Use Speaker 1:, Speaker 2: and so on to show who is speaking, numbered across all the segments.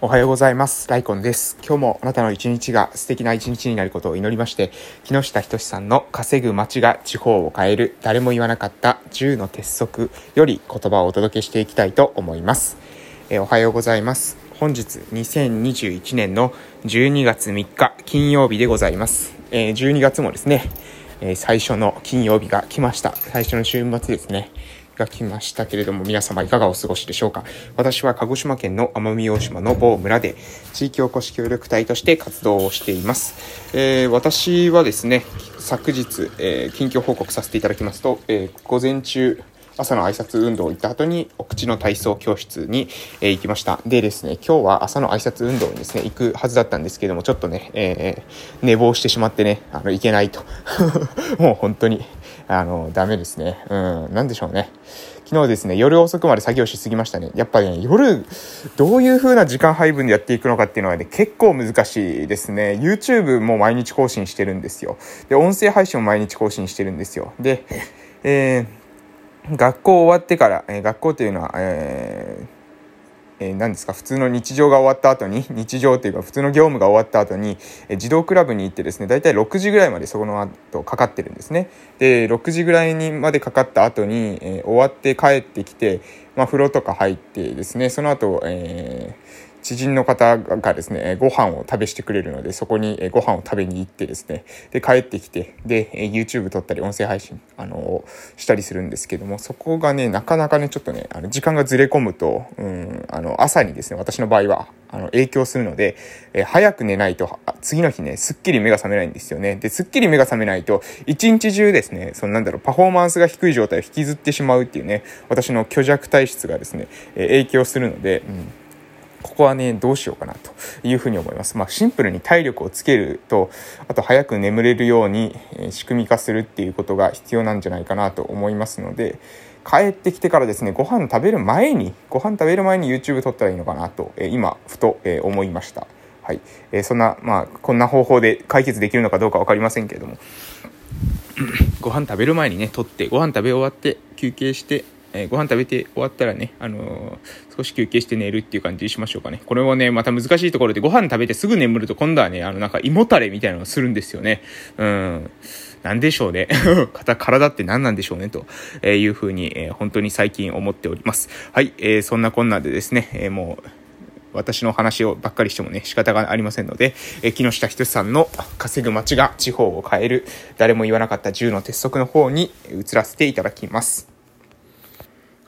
Speaker 1: おはようございます。ライコンです。今日もあなたの一日が素敵な一日になることを祈りまして、木下仁さんの稼ぐ街が地方を変える誰も言わなかった10の鉄則より言葉をお届けしていきたいと思います。えおはようございます。本日2021年の12月3日金曜日でございます。えー12月もですね、えー最初の金曜日が来ました。最初の週末ですね。が来ましたけれども、皆様いかがお過ごしでしょうか？私は鹿児島県の奄美大島の某村で、地域おこし協力隊として活動をしています。えー私はですね、昨日、えー近況報告させていただきますと、えー午前中、朝の挨拶運動を行った後に、お口の体操教室に、えー行きました。でですね、今日は朝の挨拶運動にですね、行くはずだったんですけども、ちょっとね、えー寝坊してしまってね、あの、行けないと。もう本当に、あの、ダメですね。うん、なんでしょうね。昨日ですね、夜遅くまで作業しすぎましたね。やっぱりね、夜、どういう風な時間配分でやっていくのかっていうのはね、結構難しいですね。YouTube も毎日更新してるんですよ。で、音声配信も毎日更新してるんですよ。で、えー学校終わってから、えー学校というのは、えーえー何ですか？普通の日常が終わった後に 日常というか普通の業務が終わった後に、え児童クラブに行ってですね大体6時ぐらいまでそこの後かかってるんですね。で6時ぐらいにまでかかった後に、えー終わって帰ってきて、まあ、風呂とか入ってですねその後、えー知人の方がですね、ご飯を食べしてくれるので、そこにえご飯を食べに行ってですね、で、帰ってきて、で、YouTube 撮ったり、音声配信、あのしたりするんですけども、そこがね、なかなかね、ちょっとね、あの、時間がずれ込むと、うん、あの、朝にですね、私の場合は、あの、影響するので、え早く寝ないと、次の日ね、すっきり目が覚めないんですよね。で、すっきり目が覚めないと、一日中ですね、そのなんだろう、パフォーマンスが低い状態を引きずってしまうっていうね、私の虚弱体質がですね、え影響するので、うんここはね、どうしようかなというふうに思います。まあ、シンプルに体力をつけると、あと早く眠れるように仕組み化するっていうことが必要なんじゃないかなと思いますので、帰ってきてからですね、ご飯食べる前に、ご飯食べる前に YouTube 撮ったらいいのかなと、え今、ふと、え思いました。はい。えそんな、まあ、こんな方法で解決できるのかどうかわかりませんけれども、ご飯食べる前にね撮ってご飯食べ終わって休憩して、えーご飯食べて終わったらね、あのー少し休憩して寝るっていう感じにしましょうかね。これはねまた難しいところでご飯食べてすぐ眠ると今度はねあのなんか胃もたれみたいなのをするんですよね。うん。なんでしょうね。体って何なんでしょうねというふうに、えー本当に最近思っております。はい、えーそんなこんなでですね、えーもう私の話をばっかりしてもね、仕方がありませんので、え木下仁さんの稼ぐ街が地方を変える、誰も言わなかった10の鉄則の方に移らせていただきます。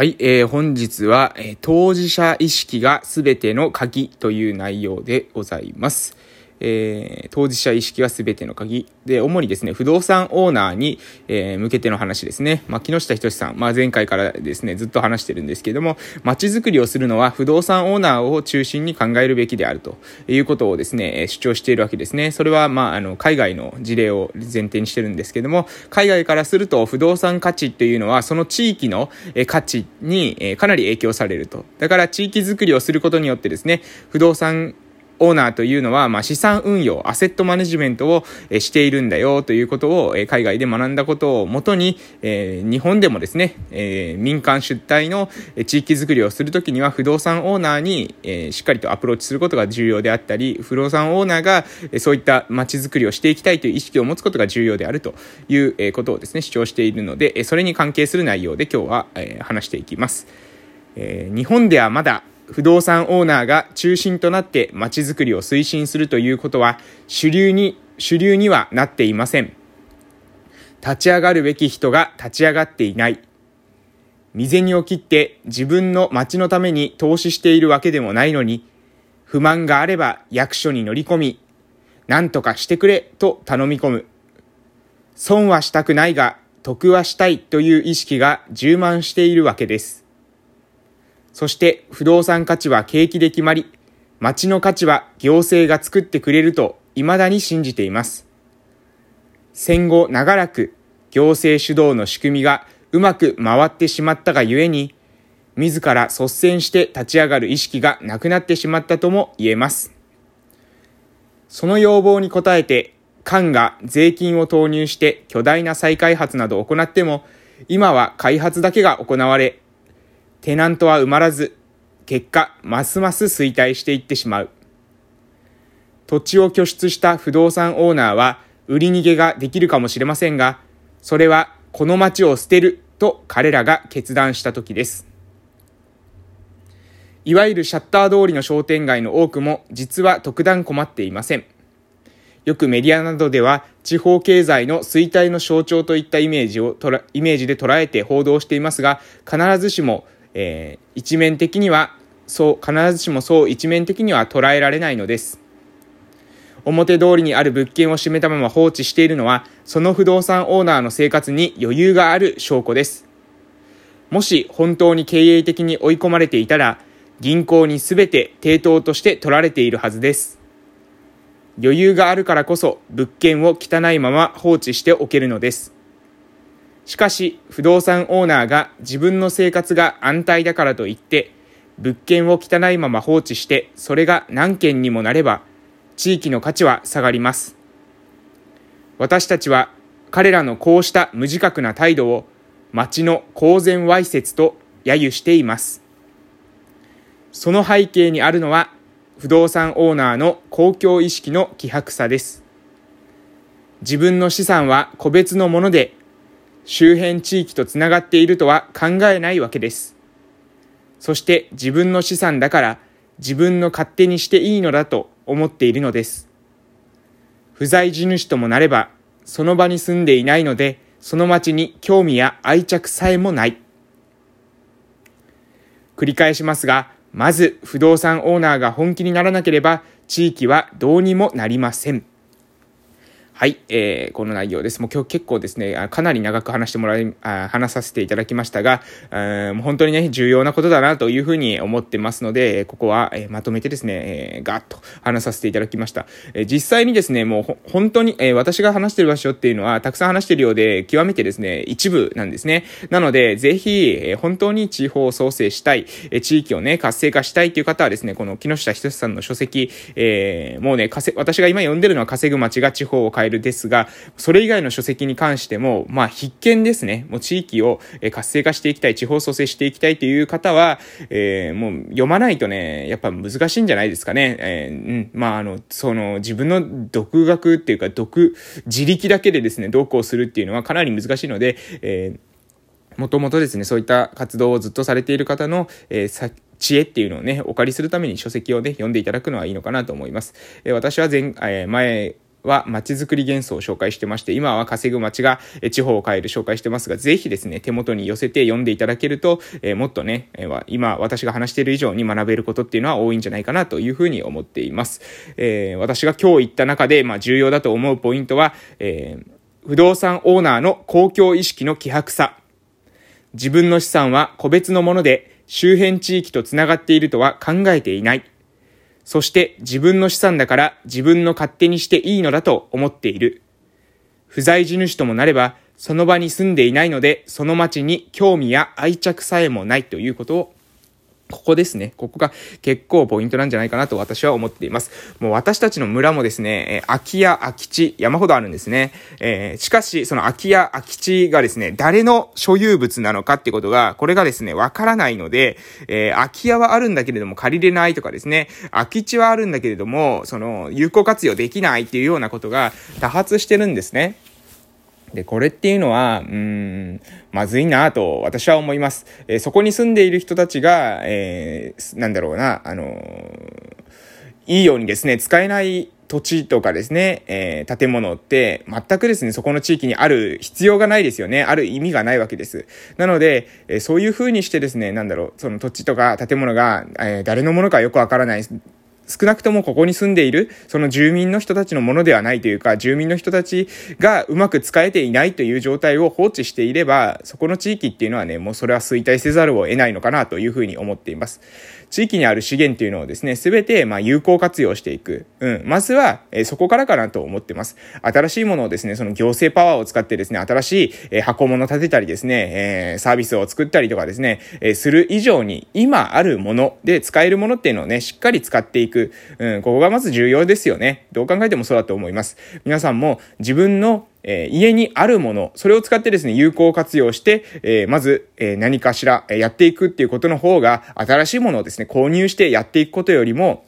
Speaker 1: はい、えー本日は、えー当事者意識が全ての鍵という内容でございます。えー当事者意識は全ての鍵。で、主にですね、不動産オーナーに、えー向けての話ですね。まあ、木下仁さん、まあ、前回からですね、ずっと話してるんですけども、街づくりをするのは不動産オーナーを中心に考えるべきであるということをですね、主張しているわけですね。それは、まあ、あの、海外の事例を前提にしてるんですけども、海外からすると不動産価値っていうのは、その地域の価値にかなり影響されると。だから地域づくりをすることによってですね、不動産オーナーというのは、まあ、資産運用、アセットマネジメントをえしているんだよということを、え海外で学んだことをもとに、え日本でもですね、え民間出退の地域づくりをするときには不動産オーナーに、えしっかりとアプローチすることが重要であったり、不動産オーナーがえそういった街づくりをしていきたいという意識を持つことが重要であるということをですね、主張しているので、それに関係する内容で今日はえ話していきます。え日本ではまだ不動産オーナーが中心となって街づくりを推進するということは主流に、主流にはなっていません。立ち上がるべき人が立ち上がっていない。未銭を切って自分の町のために投資しているわけでもないのに、不満があれば役所に乗り込み、何とかしてくれと頼み込む。損はしたくないが得はしたいという意識が充満しているわけです。そして不動産価値は景気で決まり、町の価値は行政が作ってくれると未だに信じています。戦後長らく行政主導の仕組みがうまく回ってしまったがゆえに、自ら率先して立ち上がる意識がなくなってしまったとも言えます。その要望に応えて、官が税金を投入して巨大な再開発などを行っても、今は開発だけが行われ、テナントは埋まらず、結果、ますます衰退していってしまう。土地を拠出した不動産オーナーは、売り逃げができるかもしれませんが、それはこの町を捨てると彼らが決断した時です。いわゆるシャッター通りの商店街の多くも実は特段困っていません。よくメディアなどでは地方経済の衰退の象徴といったイメージをイメージで捉えて報道していますが、必ずしも、えー、一面的にはそう、必ずしもそう一面的には捉えられないのです。表通りにある物件を閉めたまま放置しているのは、その不動産オーナーの生活に余裕がある証拠です。もし本当に経営的に追い込まれていたら、銀行に全て抵当として取られているはずです。余裕があるからこそ物件を汚いまま放置しておけるのです。しかし、不動産オーナーが自分の生活が安泰だからといって、物件を汚いまま放置して、それが何件にもなれば、地域の価値は下がります。私たちは彼らのこうした無自覚な態度を町の公然わいせつと揶揄しています。その背景にあるのは不動産オーナーの公共意識の希薄さです。自分の資産は個別のもので周辺地域とつながっているとは考えないわけです。そして自分の資産だから自分の勝手にしていいのだと思っているのです。不在地主ともなればその場に住んでいないのでその町に興味や愛着さえもない。繰り返しますが、まず不動産オーナーが本気にならなければ地域はどうにもなりません。はい、えー、この内容です。もう今日結構ですね、かなり長く話してもらい、あ話させていただきましたが、もう本当にね、重要なことだなというふうに思ってますので、ここは、えー、まとめてですね、えー、ガーッと話させていただきました。えー、実際にですね、もう本当に、えー、私が話してる場所っていうのは、たくさん話してるようで、極めてですね、一部なんですね。なので、ぜひ、えー、本当に地方を創生したい、えー、地域をね、活性化したいという方はですね、この木下仁さんの書籍、えー、もうね、稼私が今読んでるのは稼ぐ街が地方を変えるですが、それ以外の書籍に関しても、まあ必見ですね。もう地域を活性化していきたい、地方創生していきたいという方は、えー、もう読まないとね、やっぱ難しいんじゃないですかね。えー、うん、まああの、その自分の独学っていうか、独、自力だけでですね、どうこうするっていうのはかなり難しいので、えーもともとですね、そういった活動をずっとされている方の、えー、知恵っていうのをね、お借りするために書籍をね、読んでいただくのはいいのかなと思います。えー、私は前、えー、前、は街づくり幻想を紹介してまして、今は稼ぐ街が地方を変える紹介してますが、ぜひですね、手元に寄せて読んでいただけると、えー、もっとね、えー、今私が話している以上に学べることっていうのは多いんじゃないかなというふうに思っています。えー、私が今日言った中で、まあ重要だと思うポイントは、え、不動産オーナーの公共意識の希薄さ。自分の資産は個別のもので周辺地域とつながっているとは考えていない。そして自分の資産だから自分の勝手にしていいのだと思っている。不在地主ともなれば、その場に住んでいないので、その町に興味や愛着さえもないということをここですね。ここが結構ポイントなんじゃないかなと私は思っています。もう私たちの村もですね、え空き家、空き地、山ほどあるんですね。えー、しかし、その空き家、空き地がですね、誰の所有物なのかってことが、これがですね、わからないので、えー、空き家はあるんだけれども借りれないとかですね、空き地はあるんだけれども、その、有効活用できないっていうようなことが多発してるんですね。で、これっていうのは、うーん、まずいなと私は思います。えー、そこに住んでいる人たちが、えー、なんだろうな、あのー、いいようにですね、使えない土地とかですね、えー、建物って全くですね、そこの地域にある必要がないですよね。ある意味がないわけです。なので、えー、そういう風にしてですね、なんだろう、その土地とか建物が、えー、誰のものかよくわからない少なくともここに住んでいる、その住民の人たちのものではないというか、住民の人たちがうまく使えていないという状態を放置していれば、そこの地域っていうのはね、もうそれは衰退せざるを得ないのかなというふうに思っています。地域にある資源っていうのをですね、すべて、まあ有効活用していく。うん。まずは、えー、そこからかなと思ってます。新しいものをですね、その行政パワーを使ってですね、新しい、えー、箱物を立てたりですね、えー、サービスを作ったりとかですね、えする以上に、今あるもので使えるものっていうのをね、しっかり使っていく。うん。ここがまず重要ですよね。どう考えてもそうだと思います。皆さんも自分のえー、家にあるもの、それを使ってですね、有効活用して、えー、まず、えー、何かしら、えやっていくっていうことの方が、新しいものをですね、購入してやっていくことよりも、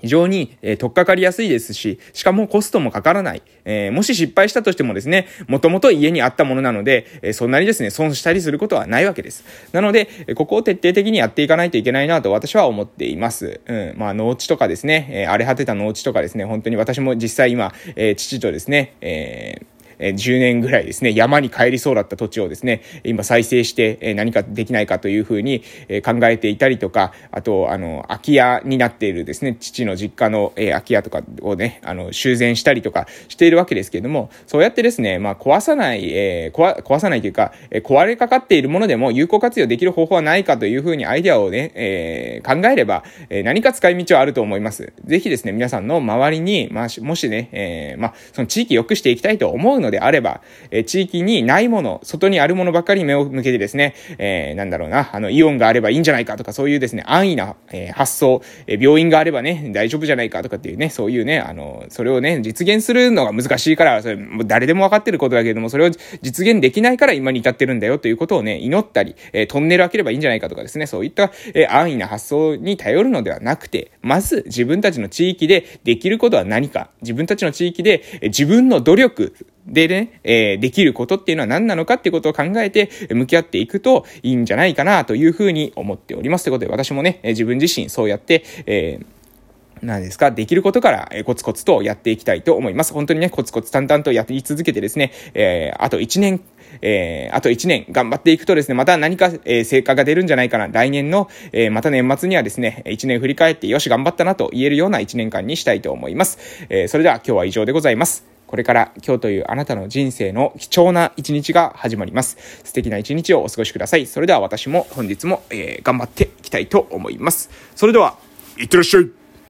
Speaker 1: 非常に、えー、取っかかりやすいですし、しかもコストもかからない。えー、もし失敗したとしてもですね、もともと家にあったものなので、えー、そんなにですね、損したりすることはないわけです。なので、えここを徹底的にやっていかないといけないなと私は思っています。うん、まあ、農地とかですね、え荒れ果てた農地とかですね、本当に私も実際今、え父とですね、えーえ10年ぐらいですね、山に帰りそうだった土地をですね、今再生して、え何かできないかというふうに、え考えていたりとか、あと、あの、空き家になっているですね、父の実家の、え空き家とかをね、あの、修繕したりとかしているわけですけれども、そうやってですね、まあ、壊さない、えー、壊、さないというか、え壊れかかっているものでも有効活用できる方法はないかというふうにアイデアをね、えー、考えれば、え何か使い道はあると思います。ぜひですね、皆さんの周りに、まあ、もしね、えー、まあ、その地域良くしていきたいと思うののであれば、え地域にないもの、外にあるものばかり目を向けてですね、えー、なんだろうな、あの、イオンがあればいいんじゃないかとか、そういうですね、安易な、えー、発想、え、病院があればね、大丈夫じゃないかとかっていうね、そういうね、あの、それをね、実現するのが難しいから、それ、もう誰でも分かってることだけれども、それを実現できないから今に至ってるんだよということをね、祈ったり、え、トンネル開ければいいんじゃないかとかですね、そういった、え、安易な発想に頼るのではなくて、まず自分たちの地域でできることは何か、自分たちの地域で、え、自分の努力、でね、えー、できることっていうのは何なのかっていうことを考えて向き合っていくといいんじゃないかなというふうに思っております。ということで私もね、自分自身そうやって、えー何ですか、できることから、えコツコツとやっていきたいと思います。本当にね、コツコツ淡々とやり続けてですね、えー、あと1年、えー、あと1年頑張っていくとですね、また何か、えー、成果が出るんじゃないかな。来年の、え、また年末にはですね、1年振り返ってよし頑張ったなと言えるような1年間にしたいと思います。え、それでは今日は以上でございます。これから今日というあなたの人生の貴重な一日が始まります。素敵な一日をお過ごしください。それでは私も本日も、えー、頑張っていきたいと思います。それでは、いってらっしゃい